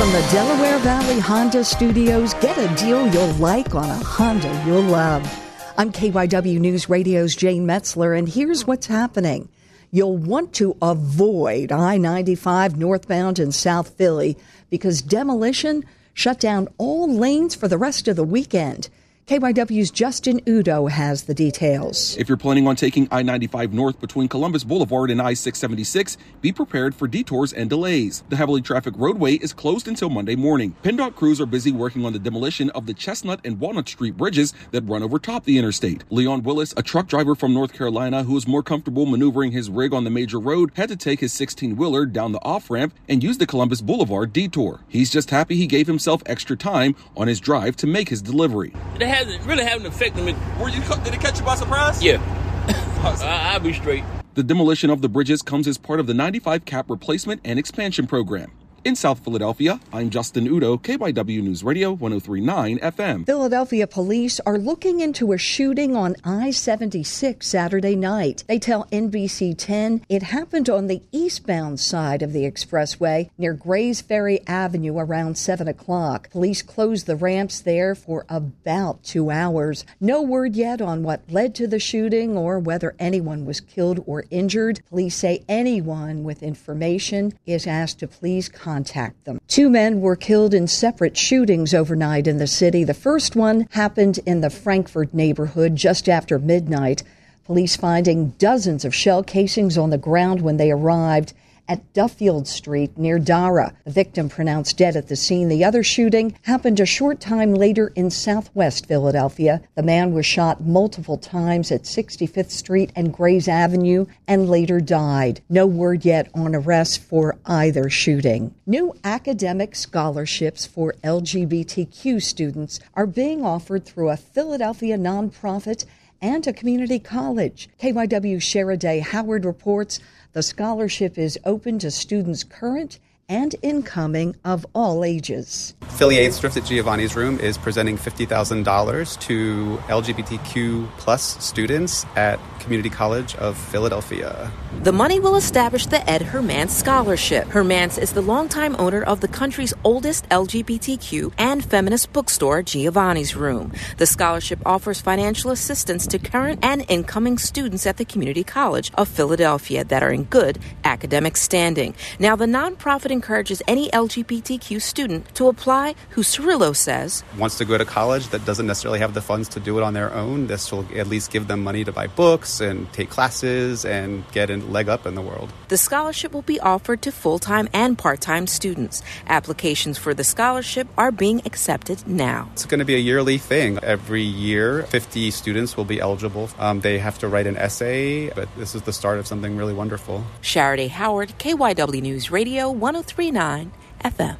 From the Delaware Valley Honda Studios, get a deal you'll like on a Honda you'll love. I'm KYW News Radio's Jane Metzler, and here's what's happening. You'll want to avoid I 95 northbound in South Philly because demolition shut down all lanes for the rest of the weekend. KYW's Justin Udo has the details. If you're planning on taking I 95 north between Columbus Boulevard and I 676, be prepared for detours and delays. The heavily trafficked roadway is closed until Monday morning. PennDOT crews are busy working on the demolition of the Chestnut and Walnut Street bridges that run over top the interstate. Leon Willis, a truck driver from North Carolina who is more comfortable maneuvering his rig on the major road, had to take his 16 wheeler down the off ramp and use the Columbus Boulevard detour. He's just happy he gave himself extra time on his drive to make his delivery. They hasn't really haven't affected me. Were you? Did it catch you by surprise? Yeah, I, I'll be straight. The demolition of the bridges comes as part of the 95 cap replacement and expansion program. In South Philadelphia, I'm Justin Udo, KYW News Radio 1039 FM. Philadelphia police are looking into a shooting on I 76 Saturday night. They tell NBC 10 it happened on the eastbound side of the expressway near Grays Ferry Avenue around 7 o'clock. Police closed the ramps there for about two hours. No word yet on what led to the shooting or whether anyone was killed or injured. Police say anyone with information is asked to please contact contact them. Two men were killed in separate shootings overnight in the city. The first one happened in the Frankford neighborhood just after midnight. Police finding dozens of shell casings on the ground when they arrived at Duffield Street near Darrah. The victim pronounced dead at the scene. The other shooting happened a short time later in southwest Philadelphia. The man was shot multiple times at 65th Street and Grays Avenue and later died. No word yet on arrests for either shooting. New academic scholarships for LGBTQ students are being offered through a Philadelphia nonprofit and a community college. KYW Sheraday Howard reports the scholarship is open to students current and incoming of all ages. Philly AIDS Thrift at Giovanni's Room is presenting $50,000 to LGBTQ plus students at Community College of Philadelphia. The money will establish the Ed Hermance Scholarship. Hermance is the longtime owner of the country's oldest LGBTQ and feminist bookstore, Giovanni's Room. The scholarship offers financial assistance to current and incoming students at the Community College of Philadelphia that are in good academic standing. Now, the nonprofit encourages any LGBTQ student to apply who Cirillo says wants to go to college that doesn't necessarily have the funds to do it on their own. This will at least give them money to buy books and take classes and get a leg up in the world. The scholarship will be offered to full time and part time students. Applications for the scholarship are being accepted now. It's going to be a yearly thing. Every year, 50 students will be eligible. Um, they have to write an essay, but this is the start of something really wonderful. Sharaday Howard, KYW News Radio 1039 FM.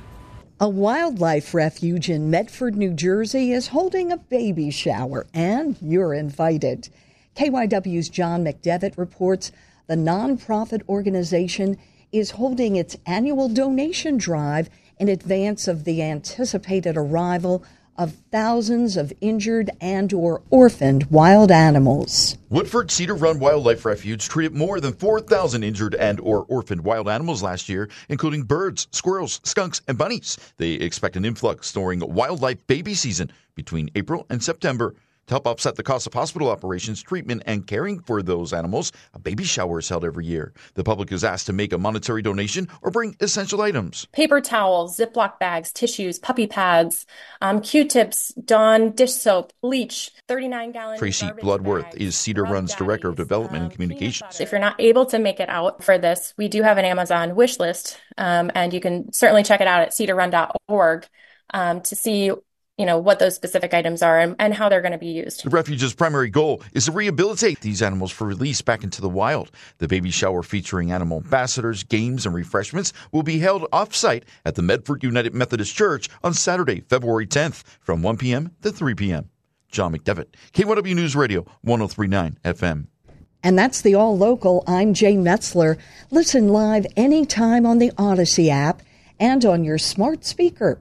A wildlife refuge in Medford, New Jersey is holding a baby shower, and you're invited. KYW's John McDevitt reports the nonprofit organization is holding its annual donation drive in advance of the anticipated arrival of thousands of injured and or orphaned wild animals. Woodford Cedar Run Wildlife Refuge treated more than 4,000 injured and or orphaned wild animals last year, including birds, squirrels, skunks, and bunnies. They expect an influx during wildlife baby season between April and September. To help offset the cost of hospital operations, treatment, and caring for those animals, a baby shower is held every year. The public is asked to make a monetary donation or bring essential items. Paper towels, Ziploc bags, tissues, puppy pads, um, Q-tips, Dawn dish soap, bleach, 39 gallon. Tracy Bloodworth bags, is Cedar Run's Director of Development um, and Communications. If you're not able to make it out for this, we do have an Amazon wish list, um, and you can certainly check it out at cedarrun.org um, to see you know what those specific items are and, and how they're going to be used. The refuge's primary goal is to rehabilitate these animals for release back into the wild. The baby shower featuring animal ambassadors, games, and refreshments will be held off-site at the Medford United Methodist Church on Saturday, February 10th from 1 p.m. to 3 p.m. John McDevitt, KYW News Radio, 1039 FM. And that's the All Local. I'm Jane Metzler. Listen live anytime on the Audacy app and on your smart speaker.